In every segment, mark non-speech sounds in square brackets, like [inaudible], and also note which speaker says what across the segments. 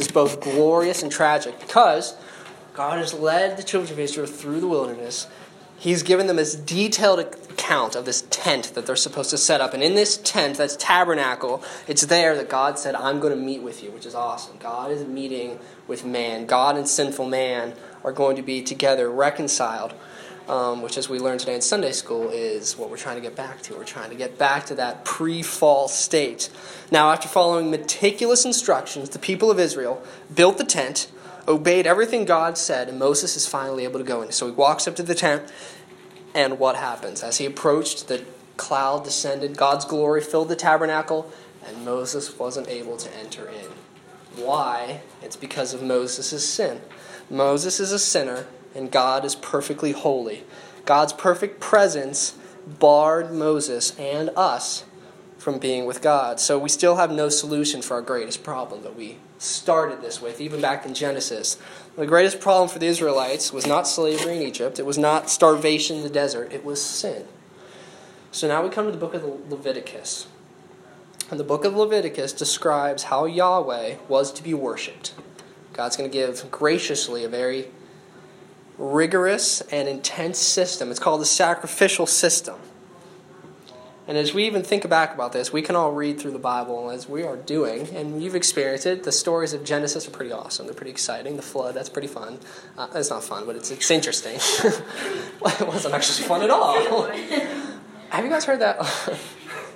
Speaker 1: is both glorious and tragic because God has led the children of Israel through the wilderness. He's given them this detailed account of this tent that they're supposed to set up. And in this tent, that's tabernacle, it's there that God said, I'm going to meet with you, which is awesome. God is meeting with man. God and sinful man are going to be together, reconciled um, which, as we learned today in Sunday school, is what we're trying to get back to. We're trying to get back to that pre fall state. Now, after following meticulous instructions, the people of Israel built the tent, obeyed everything God said, and Moses is finally able to go in. So he walks up to the tent, and what happens? As he approached, the cloud descended, God's glory filled the tabernacle, and Moses wasn't able to enter in. Why? It's because of Moses' sin. Moses is a sinner, and God is perfectly holy. God's perfect presence barred Moses and us from being with God. So we still have no solution for our greatest problem that we started this with, even back in Genesis. The greatest problem for the Israelites was not slavery in Egypt, it was not starvation in the desert, it was sin. So now we come to the book of Leviticus. And the book of Leviticus describes how Yahweh was to be worshiped. God's going to give graciously a very rigorous and intense system. It's called the sacrificial system. And as we even think back about this, we can all read through the Bible as we are doing, and you've experienced it. The stories of Genesis are pretty awesome. They're pretty exciting. The flood, that's pretty fun. Uh, it's not fun, but it's, it's interesting. [laughs] it wasn't actually fun at all. [laughs] Have you guys heard that? [laughs]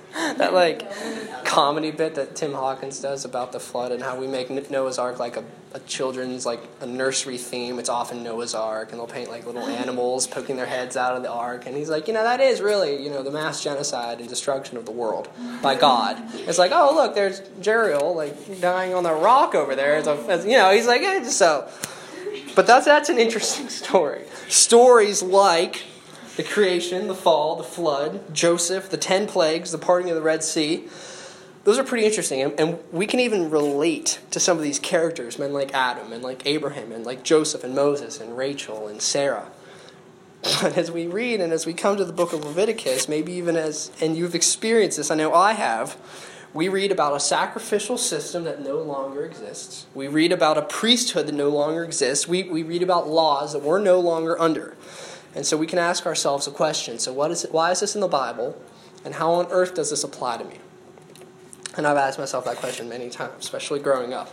Speaker 1: [laughs] that like comedy bit that Tim Hawkins does about the flood and how we make Noah's Ark like a, a children's like a nursery theme. It's often Noah's Ark, and they'll paint like little [laughs] animals poking their heads out of the ark. And he's like, you know, that is really you know the mass genocide and destruction of the world by God. It's like, oh look, there's Jeriel like dying on the rock over there. As a, as, you know, he's like, eh, so. But that's that's an interesting [laughs] story. Stories like the creation, the fall, the flood, Joseph, the ten plagues, the parting of the Red Sea. Those are pretty interesting. And, and, we can even relate to some of these characters, men like Adam and like Abraham and like Joseph and Moses and Rachel and Sarah. [laughs] But as we read and as we come to the book of Leviticus, maybe even as, and you've experienced this, I know I have, we read about a sacrificial system that no longer exists. We read about a priesthood that no longer exists. We, we read about laws that we're no longer under. And so we can ask ourselves a question. So what is it, why is this in the Bible? And how on earth does this apply to me? And I've asked myself that question many times, especially growing up.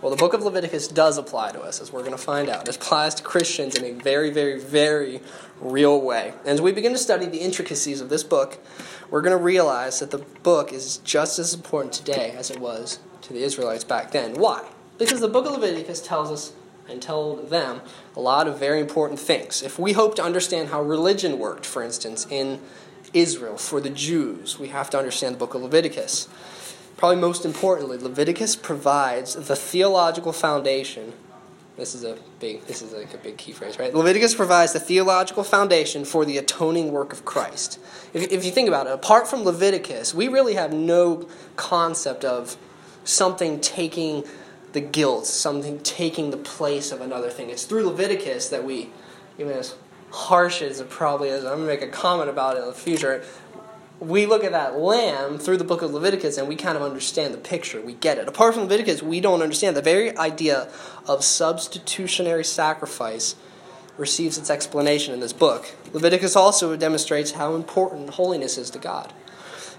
Speaker 1: Well, the book of Leviticus does apply to us, as we're going to find out. It applies to Christians in a very, very, very real way. And as we begin to study the intricacies of this book, we're going to realize that the book is just as important today as it was to the Israelites back then. Why? Because the book of Leviticus tells us and told them a lot of very important things. If we hope to understand how religion worked, for instance, in Israel for the Jews, we have to understand the book of Leviticus. Probably most importantly, Leviticus provides the theological foundation. This is a big this is like a big key phrase, right? Leviticus provides the theological foundation for the atoning work of Christ. If, if you think about it, apart from Leviticus, we really have no concept of something taking the guilt, something taking the place of another thing. It's through Leviticus that we, even as harsh as it probably is, I'm going to make a comment about it in the future. We look at that lamb through the book of Leviticus and we kind of understand the picture. We get it. Apart from Leviticus, we don't understand. The very idea of substitutionary sacrifice receives its explanation in this book. Leviticus also demonstrates how important holiness is to God.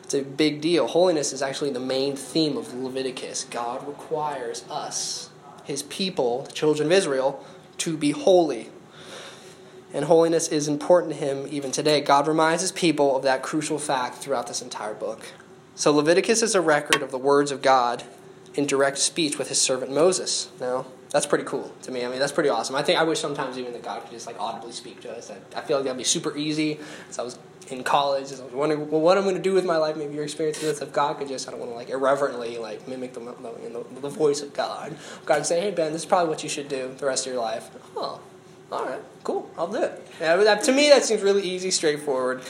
Speaker 1: It's a big deal. Holiness is actually the main theme of Leviticus. God requires us, his people, the children of Israel, to be holy. And holiness is important to him even today. God reminds his people of that crucial fact throughout this entire book. So Leviticus is a record of the words of God in direct speech with his servant Moses. Now, that's pretty cool to me. I mean, that's pretty awesome. I think I wish sometimes even that God could just like audibly speak to us. I, I feel like that'd be super easy. So I was in college. I was wondering well, what I'm going to do with my life. Maybe your experience with God could just, I don't want to like irreverently like mimic the, the, the voice of God. God say, hey, Ben, this is probably what you should do the rest of your life. Oh, all right, cool, I'll do it. Yeah, that, to me, that seems really easy, straightforward.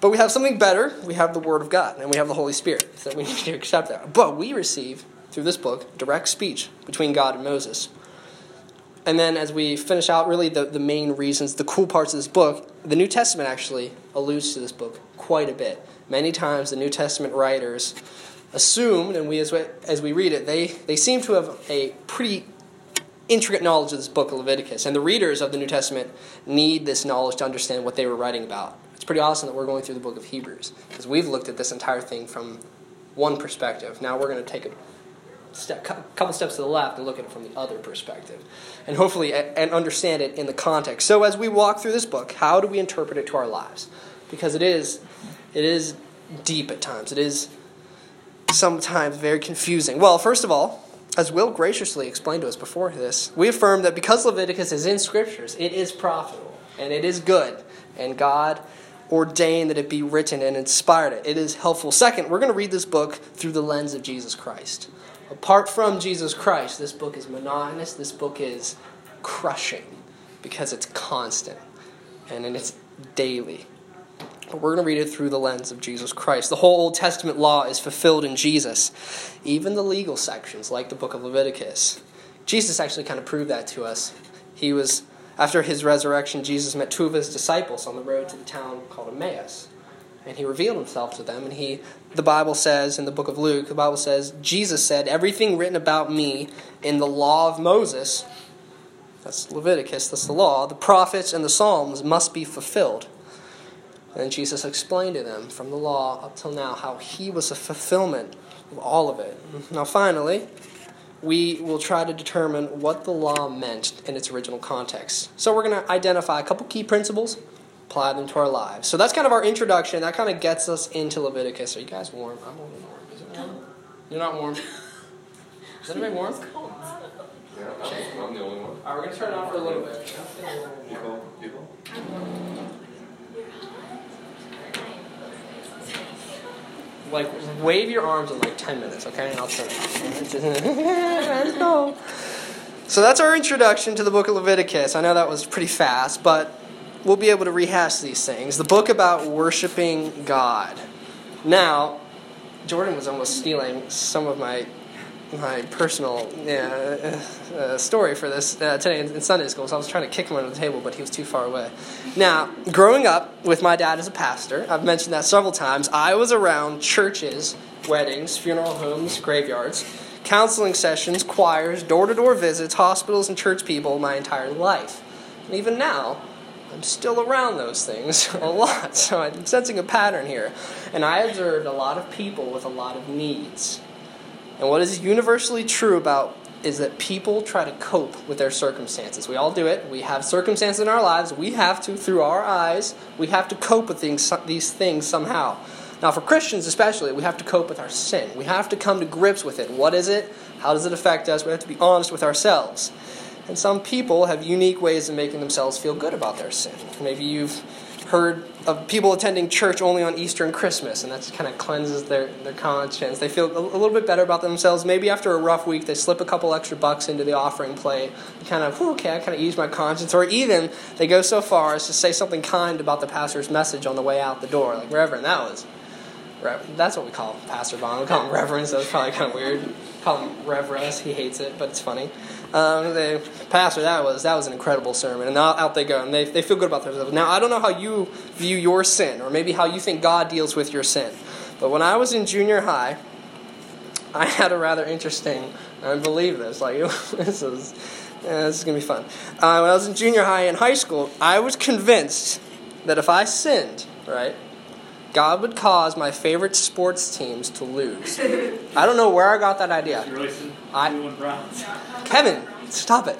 Speaker 1: But we have something better. We have the Word of God, and we have the Holy Spirit. So we need to accept that. But we receive, through this book, direct speech between God and Moses. And then as we finish out, really the, the main reasons, the cool parts of this book, the New Testament actually alludes to this book quite a bit. Many times the New Testament writers assumed, and we as we, as we read it, they, they seem to have a pretty intricate knowledge of this book of Leviticus. And the readers of the New Testament need this knowledge to understand what they were writing about. It's pretty awesome that we're going through the book of Hebrews because we've looked at this entire thing from one perspective. Now we're going to take a step, couple steps to the left and look at it from the other perspective, and hopefully and understand it in the context. So as we walk through this book, how do we interpret it to our lives? Because it is, it is deep at times. It is sometimes very confusing. Well, first of all, as Will graciously explained to us before this, we affirm that because Leviticus is in Scriptures, it is profitable and it is good, and God ordained that it be written and inspired it. It is helpful. Second, we're going to read this book through the lens of Jesus Christ. Apart from Jesus Christ, this book is monotonous, this book is crushing because it's constant and it's daily. But we're going to read it through the lens of Jesus Christ. The whole Old Testament law is fulfilled in Jesus, even the legal sections, like the book of Leviticus. Jesus actually kind of proved that to us. He was, after his resurrection, Jesus met two of his disciples on the road to the town called Emmaus. And he revealed himself to them. And he, the Bible says in the book of Luke, the Bible says, Jesus said, Everything written about me in the law of Moses, that's Leviticus, that's the law, the prophets and the Psalms must be fulfilled. And Jesus explained to them from the law up till now how he was a fulfillment of all of it. Now, finally, we will try to determine what the law meant in its original context. So, we're going to identify a couple key principles, apply them to our lives. So, that's kind of our introduction. That kind of gets us into Leviticus. Are you guys warm? I'm a little warm. Is it warm? You're not warm? Is anybody warm? It's cold.
Speaker 2: Yeah, I'm the only one.
Speaker 1: All right, we're going to turn it on for a little bit.
Speaker 2: People, people.
Speaker 1: like wave your arms in like 10 minutes, okay? And I'll turn it on. [laughs] so that's our introduction to the book of Leviticus. I know that was pretty fast, but we'll be able to rehash these things. The book about worshiping God. Now, Jordan was almost stealing some of my my personal yeah, uh, uh, story for this uh, today in, in, Sunday school. So I was trying to kick him under the table, but he was too far away. Now, growing up with my dad as a pastor, I've mentioned that several times. I was around churches, weddings, funeral homes, graveyards, counseling sessions, choirs, door-to-door visits, hospitals, and church people my entire life. And even now, I'm still around those things [laughs] a lot. So I'm sensing a pattern here. And I observed a lot of people with a lot of needs and what is universally true about is that people try to cope with their circumstances. We all do it. We have circumstances in our lives. We have to, through our eyes, we have to cope with things, these things somehow. Now, for Christians especially, we have to cope with our sin. We have to come to grips with it. What is it? How does it affect us? We have to be honest with ourselves. And some people have unique ways of making themselves feel good about their sin. Maybe you've heard of people attending church only on Easter and Christmas, and that kind of cleanses their, their conscience. They feel a, a, little bit better about themselves. Maybe after a rough week, they slip a couple extra bucks into the offering plate, kind of, okay, I kind of ease my conscience. Or even they go so far as to say something kind about the pastor's message on the way out the door, like, Reverend, that was. That's what we call Pastor Bond. We call him Reverend, so it's probably kind of weird. Call him Reverend. He hates it, but it's funny. Um, they, Pastor, that was that was an incredible sermon, and out they go, and they, they feel good about themselves. Now, I don't know how you view your sin, or maybe how you think God deals with your sin, but when I was in junior high, I had a rather interesting. I believe this. Like [laughs] this is yeah, this is gonna be fun. Uh, when I was in junior high and high school, I was convinced that if I sinned, right, God would cause my favorite sports teams to lose. I don't know where I got that idea. I, Kevin, stop it.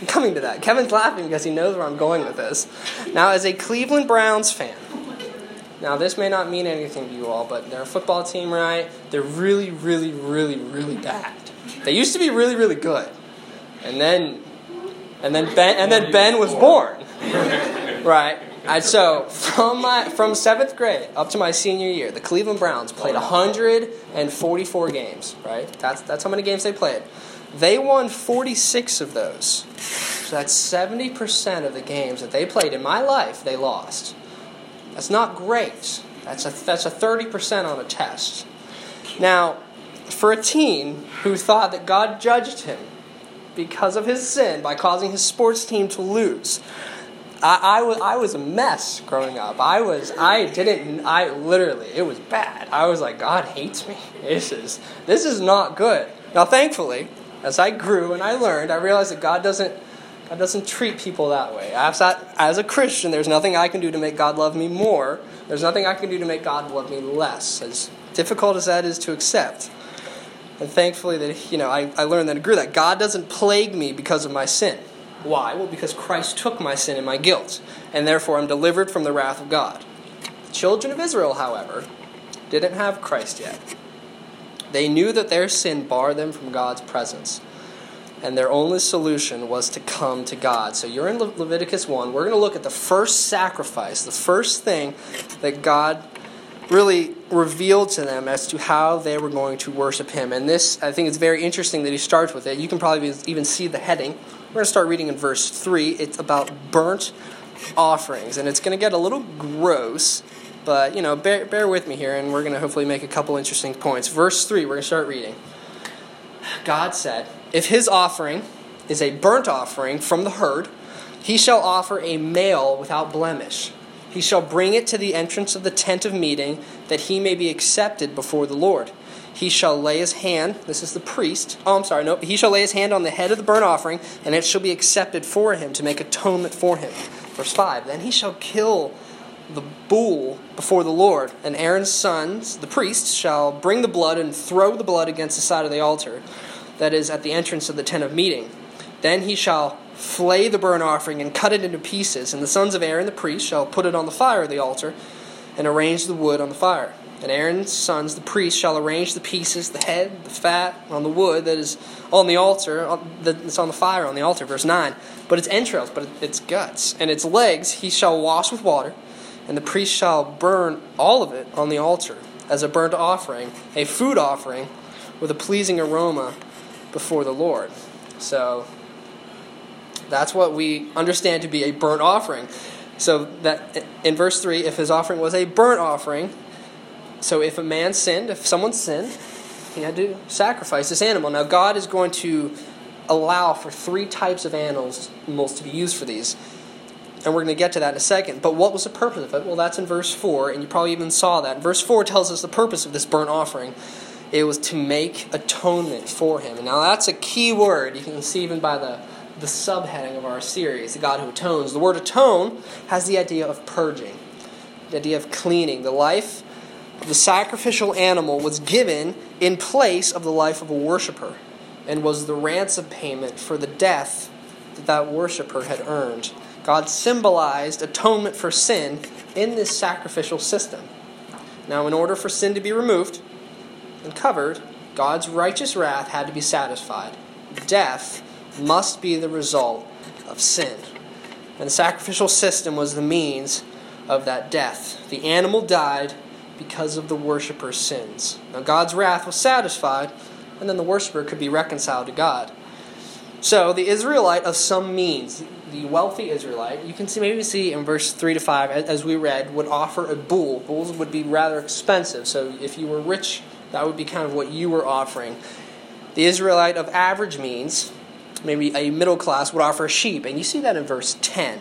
Speaker 1: I'm coming to that. Kevin's laughing because he knows where I'm going with this. Now, as a Cleveland Browns fan, now this may not mean anything to you all, but they're a football team, right? They're really, really, really, really bad. They used to be really, really good, and then, and then Ben, and then Ben was born, [laughs] right? And so from my from seventh grade up to my senior year, the Cleveland Browns played 144 games. Right, that's that's how many games they played. They won 46 of those. So that's 70% of the games that they played in my life. They lost. That's not great. That's a that's a 30% on a test. Now, for a teen who thought that God judged him because of his sin by causing his sports team to lose, I, I, was, I was a mess growing up. I was, I didn't, I literally, it was bad. I was like, God hates me. This is, this is not good. Now, thankfully, as I grew and I learned, I realized that God doesn't, God doesn't treat people that way. As, as a Christian, there's nothing I can do to make God love me more. There's nothing I can do to make God love me less. As difficult as that is to accept. And thankfully, that you know, I, I learned that I grew that God doesn't plague me because of my sin. Why? Well, because Christ took my sin and my guilt, and therefore I'm delivered from the wrath of God. The children of Israel, however, didn't have Christ yet. They knew that their sin barred them from God's presence, and their only solution was to come to God. So you're in Le- Leviticus 1. We're going to look at the first sacrifice, the first thing that God really revealed to them as to how they were going to worship Him. And this, I think, is very interesting that he starts with it. You can probably even see the heading we're going to start reading in verse 3. It's about burnt offerings, and it's going to get a little gross, but, you know, bear, bear with me here, and we're going to hopefully make a couple interesting points. Verse 3, we're going to start reading. God said, If his offering is a burnt offering from the herd, he shall offer a male without blemish. He shall bring it to the entrance of the tent of meeting, that he may be accepted before the Lord he shall lay his hand, this is the priest, oh, I'm sorry, no, he shall lay his hand on the head of the burnt offering, and it shall be accepted for him to make atonement for him. Verse 5 Then he shall kill the bull before the Lord, and Aaron's sons, the priests, shall bring the blood and throw the blood against the side of the altar, that is at the entrance of the tent of meeting. Then he shall flay the burnt offering and cut it into pieces, and the sons of Aaron the priest shall put it on the fire of the altar and arrange the wood on the fire. And Aaron's sons, the priests, shall arrange the pieces, the head, the fat, on the wood that is on the altar, uh, that's on the fire on the altar. Verse 9. But its entrails, but its guts, and its legs he shall wash with water, and the priest shall burn all of it on the altar as a burnt offering, a food offering with a pleasing aroma before the Lord. So that's what we understand to be a burnt offering. So that in verse 3, if his offering was a burnt offering, so if a man sinned, if someone sinned, he had to sacrifice this animal. Now, God is going to allow for three types of animals to be used for these. And we're going to get to that in a second. But what was the purpose of it? Well, that's in verse 4, and you probably even saw that. Verse 4 tells us the purpose of this burnt offering. It was to make atonement for him. And now that's a key word. You can see even by the, the subheading of our series, the God who atones. The word atone has the idea of purging, the idea of cleaning. The life the sacrificial animal was given in place of the life of a worshiper and was the ransom payment for the death that that worshiper had earned. God symbolized atonement for sin in this sacrificial system. Now, in order for sin to be removed and covered, God's righteous wrath had to be satisfied. Death must be the result of sin. And the sacrificial system was the means of that death. The animal died because of the worshiper's sins. Now, God's wrath was satisfied, and then the worshiper could be reconciled to God. So, the Israelite of some means, the wealthy Israelite, you can see, maybe see in verse 3 to 5, as we read, would offer a bull. Bulls would be rather expensive, so if you were rich, that would be kind of what you were offering. The Israelite of average means, maybe a middle class, would offer a sheep, and you see that in verse 10.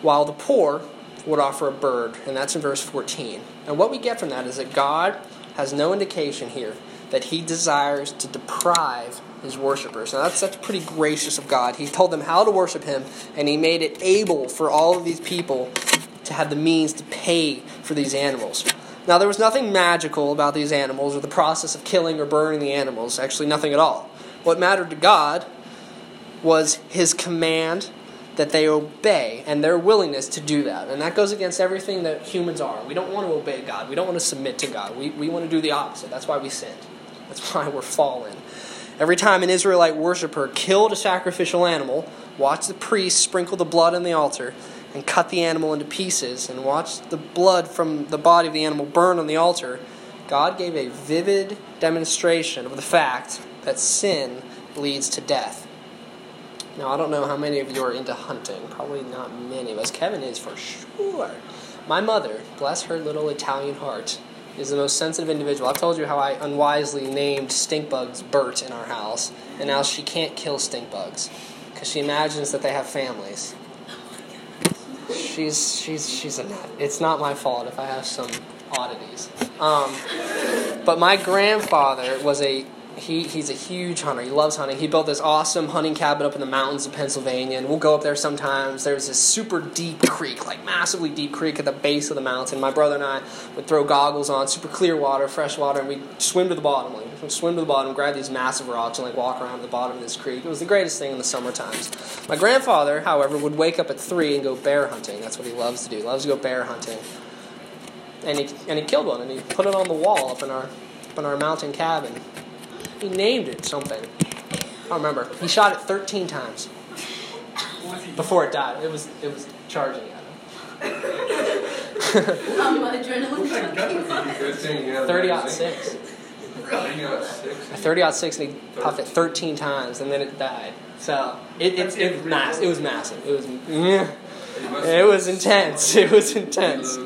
Speaker 1: While the poor would offer a bird, and that's in verse 14. And what we get from that is that God has no indication here that he desires to deprive his worshippers. Now that's that's pretty gracious of God. He told them how to worship him, and he made it able for all of these people to have the means to pay for these animals. Now there was nothing magical about these animals or the process of killing or burning the animals, actually nothing at all. What mattered to God was his command that they obey and their willingness to do that. And that goes against everything that humans are. We don't want to obey God. We don't want to submit to God. We, we want to do the opposite. That's why we sinned. That's [laughs] why we're fallen. Every time an Israelite worshiper killed a sacrificial animal, watched the priest sprinkle the blood on the altar and cut the animal into pieces, and watched the blood from the body of the animal burn on the altar, God gave a vivid demonstration of the fact that sin leads to death. Now, I don't know how many of you are into hunting. Probably not many of us. Kevin is for sure. My mother, bless her little Italian heart, is the most sensitive individual. I've told you how I unwisely named stink bugs Bert in our house, and now she can't kill stink bugs because she imagines that they have families. she's she's she's a nut. It's not my fault if I have some oddities. Um, but my grandfather was a he, he's a huge hunter. He loves hunting. He built this awesome hunting cabin up in the mountains of Pennsylvania, and we'll go up there sometimes. There's this super deep creek, like massively deep creek at the base of the mountain. My brother and I would throw goggles on, super clear water, fresh water, and we'd swim to the bottom. Like, we'd swim to the bottom, grab these massive rocks, and like walk around the bottom of this creek. It was the greatest thing in the summer times. My grandfather, however, would wake up at three and go bear hunting. That's what he loves to do. He loves to go bear hunting. And he, and he killed one, and he put it on the wall up in our, up in our mountain cabin. He named it something. I don't remember. He shot it 13 times before it died. It was it was charging at him.
Speaker 3: Adrenaline junkie.
Speaker 2: Good thing you have
Speaker 1: 30
Speaker 2: a
Speaker 1: out six.
Speaker 2: 30 aught six.
Speaker 1: A 30 aught six, and he puffed it 13 times, and then it died. So it it, mass. It was massive. It was [laughs] it was intense. It was intense.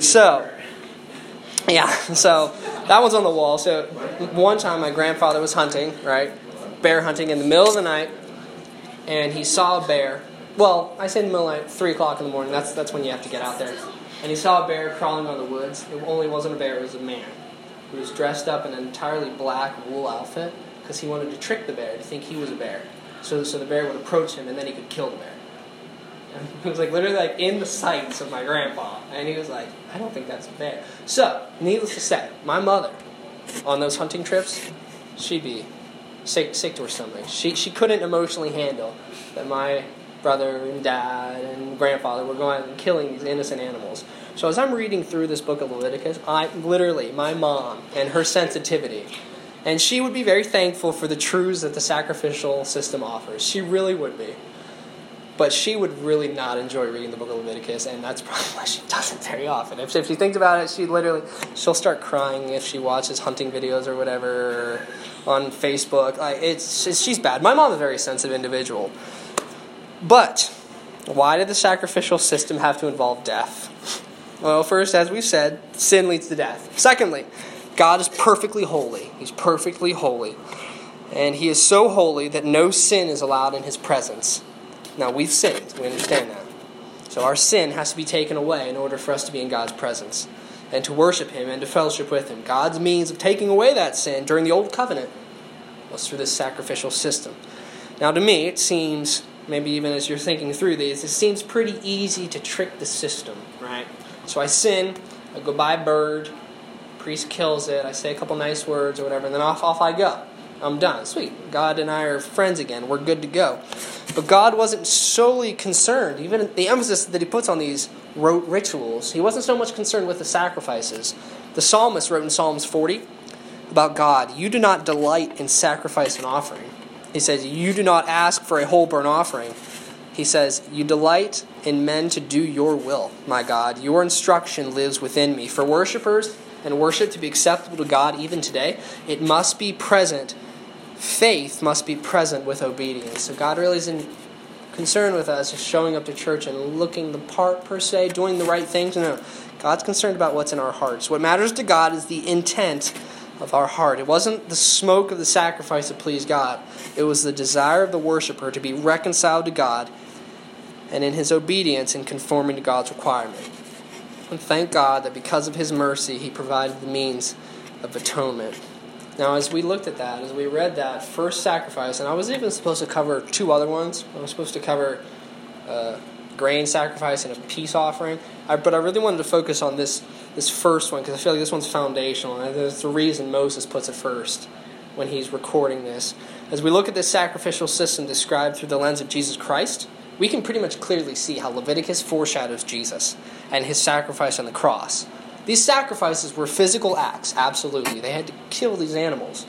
Speaker 1: So [laughs] yeah. So that one's on the wall. So one time my grandfather was hunting, right, bear hunting in the middle of the night, and he saw a bear. Well, I say in the middle of the night, three o'clock in the morning. That's that's when you have to get out there. And he saw a bear crawling of the woods. It only wasn't a bear; it was a man. He was dressed up in an entirely black wool outfit because he wanted to trick the bear to think he was a bear. So so the bear would approach him, and then he could kill the bear. It was like literally like in the sights of my grandpa, and he was like, "I don't think that's bear." So, needless to say, my mother, on those hunting trips, she'd be sick, sick to her stomach. She she couldn't emotionally handle that my brother and dad and grandfather were going and killing these innocent animals. So as I'm reading through this book of Leviticus, I literally my mom and her sensitivity. And she would be very thankful for the truths that the sacrificial system offers. She really would be. But she would really not enjoy reading the book of Leviticus, and that's [laughs] probably why she doesn't very often. If, if she thinks about it, she literally she'll start crying if she watches hunting videos or whatever on Facebook. Like it's, she's bad. My mom's a very sensitive individual. But why did the sacrificial system have to involve death? Well, first, as we've said, sin leads to death. Secondly, God is perfectly holy. He's perfectly holy. And he is so holy that no sin is allowed in his presence. Now, we've sinned. We understand that. So our sin has to be taken away in order for us to be in God's presence and to worship him and to fellowship with him. God's means of taking away that sin during the old covenant was through this sacrificial system. Now, to me, it seems, maybe even as you're thinking through these, it seems pretty easy to trick the system, right? So I sin, I go buy a bird, priest kills it, I say a couple nice words or whatever, and then off, off I go. I'm done. Sweet. God and I are friends again. We're good to go. But God wasn't solely concerned, even the emphasis that He puts on these rote rituals, He wasn't so much concerned with the sacrifices. The psalmist wrote in Psalms 40 about God, You do not delight in sacrifice and offering. He says, You do not ask for a whole burnt offering. He says, You delight in men to do your will, my God. Your instruction lives within me. For worshippers and worship to be acceptable to God even today, it must be present. Faith must be present with obedience. So God really isn't concerned with us showing up to church and looking the part per se, doing the right things. No. God's concerned about what's in our hearts. What matters to God is the intent of our heart. It wasn't the smoke of the sacrifice that pleased God. It was the desire of the worshiper to be reconciled to God and in his obedience in conforming to God's requirement. And thank God that because of his mercy, he provided the means of atonement. Now, as we looked at that, as we read that first sacrifice, and I was even supposed to cover two other ones. I was supposed to cover uh, grain sacrifice and a peace offering. I, but I really wanted to focus on this this first one because I feel like this one's foundational, and that's the reason Moses puts it first when he's recording this. As we look at this sacrificial system described through the lens of Jesus Christ, we can pretty much clearly see how Leviticus foreshadows Jesus and his sacrifice on the cross. These sacrifices were physical acts, absolutely. They had to kill these animals.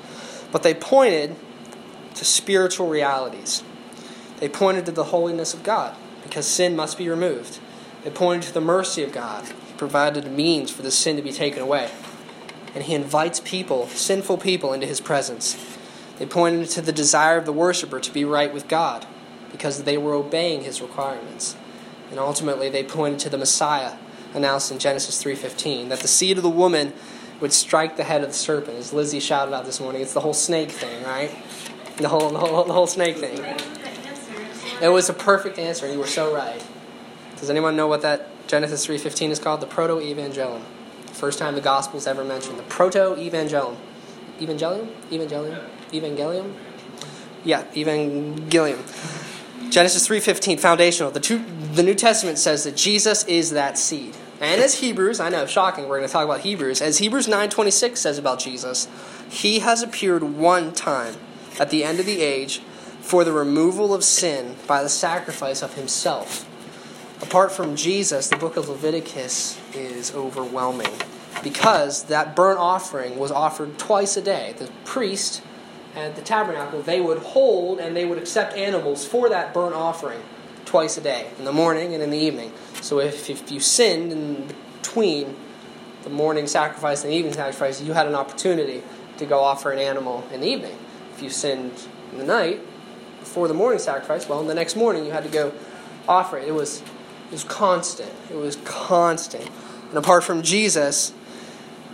Speaker 1: But they pointed to spiritual realities. They pointed to the holiness of God, because sin must be removed. They pointed to the mercy of God. He provided a means for the sin to be taken away. And he invites people, sinful people, into his presence. They pointed to the desire of the worshiper to be right with God, because they were obeying his requirements. And ultimately they pointed to the Messiah announced in Genesis 3:15 that the seed of the woman would strike the head of the serpent. As Lizzie shouted out this morning, it's the whole snake thing, right? The whole the whole, the whole snake thing. It was a perfect answer, you were so right. Does anyone know what that Genesis 3:15 is called? The proto-evangelium. First time the gospel is ever mentioned. The proto-evangelium. Evangelium? Evangelium? Evangelium? Yeah, evangelium. Genesis 3:15 foundational. The, two, the New Testament says that Jesus is that seed. And as Hebrews, I know, shocking, we're going to talk about Hebrews. As Hebrews 9:26 says about Jesus, he has appeared one time at the end of the age for the removal of sin by the sacrifice of himself. Apart from Jesus, the book of Leviticus is overwhelming because that burnt offering was offered twice a day. The priest at the tabernacle, they would hold and they would accept animals for that burnt offering twice a day, in the morning and in the evening. So if, if you sinned in between the morning sacrifice and the evening sacrifice, you had an opportunity to go offer an animal in the evening. If you sinned in the night before the morning sacrifice, well, the next morning you had to go offer it. It was, it was constant. It was constant. And apart from Jesus,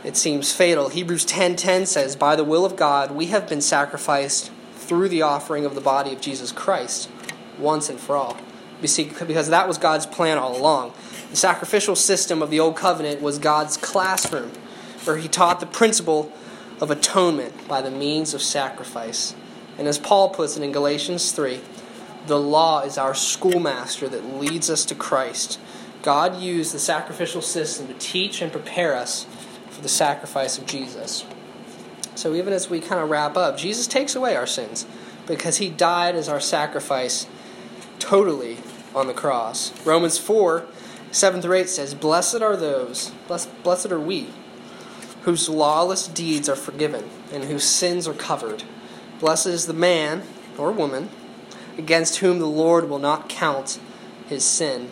Speaker 1: it seems fatal. Hebrews 10:10 says, "By the will of God, we have been sacrificed through the offering of the body of Jesus Christ once and for all." Because that was God's plan all along. The sacrificial system of the old covenant was God's classroom, where he taught the principle of atonement by the means of sacrifice. And as Paul puts it in Galatians 3, the law is our schoolmaster that leads us to Christ. God used the sacrificial system to teach and prepare us for the sacrifice of Jesus. So even as we kind of wrap up, Jesus takes away our sins because he died as our sacrifice totally on the cross. Romans 4 7 through 8 says, Blessed are those, blessed, blessed are we, whose lawless deeds are forgiven and whose sins are covered. Blessed is the man or woman against whom the Lord will not count his sin.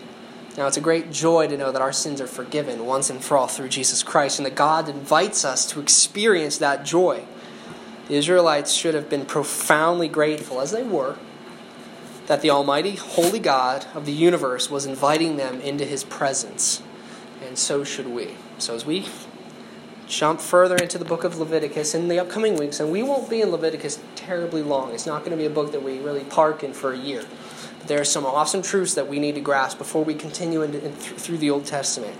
Speaker 1: Now, it's a great joy to know that our sins are forgiven once and for all through Jesus Christ, and that God invites us to experience that joy. The Israelites should have been profoundly grateful, as they were, that the Almighty, Holy God of the universe was inviting them into His presence. And so should we. So, as we jump further into the book of Leviticus in the upcoming weeks, and we won't be in Leviticus terribly long, it's not going to be a book that we really park in for a year there are some awesome truths that we need to grasp before we continue in, through the Old Testament.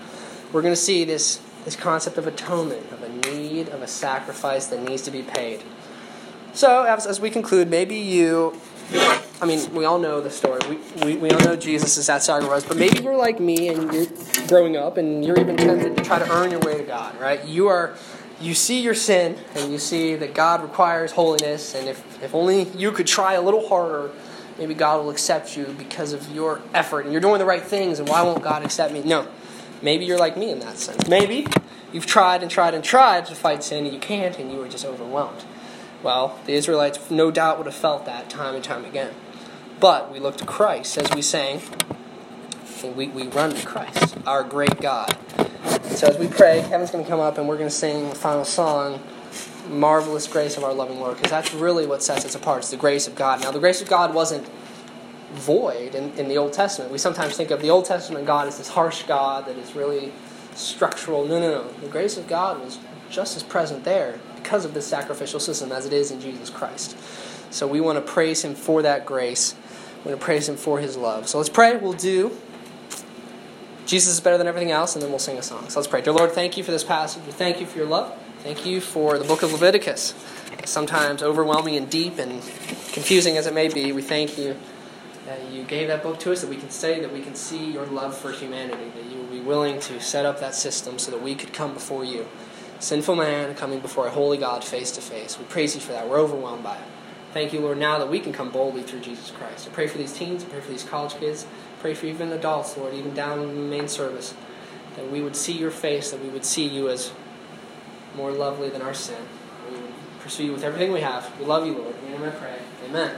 Speaker 1: We're going to see this, this concept of atonement, of a need, of a sacrifice that needs to be paid. So, as, as we conclude, maybe you, I mean, we all know the story. We, we, we all know Jesus is that sacrifice, but maybe you're like me and you're growing up and you're even tempted to try to earn your way to God, right? You are you see your sin and you see that God requires holiness, and if, if only you could try a little harder, maybe God will accept you because of your effort and you're doing the right things, and why won't God accept me? No. Maybe you're like me in that sense. Maybe you've tried and tried and tried to fight sin and you can't, and you were just overwhelmed. Well, the Israelites no doubt would have felt that time and time again. But we look to Christ, as we sang, and we, we run to Christ, our great God. So as we pray, Kevin's going to come up and we're going to sing the final song marvelous grace of our loving Lord, because that's really what sets us apart. It's the grace of God. Now, the grace of God wasn't void in, in the Old Testament. We sometimes think of the Old Testament God as this harsh God that is really structural. No, no, no. The grace of God was just as present there because of this sacrificial system as it is in Jesus Christ. So we want to praise Him for that grace. We want to praise Him for His love. So let's pray. We'll do. Jesus is better than everything else, and then we'll sing a song. So let's pray. Dear Lord, thank you for this passage. We thank you for your love. Thank you for the book of Leviticus. Sometimes overwhelming and deep and confusing as it may be, we thank you that you gave that book to us, that we can study, that we can see your love for humanity, that you will be willing to set up that system so that we could come before you. Sinful man coming before a holy God face to face. We praise you for that. We're overwhelmed by it. Thank you, Lord, now that we can come boldly through Jesus Christ. I pray for these teens, I pray for these college kids, I pray for even adults, Lord, even down in the main service, that we would see your face, that we would see you as more lovely than our sin. We pursue you with everything we have. We love you, Lord. In your name I pray. Amen.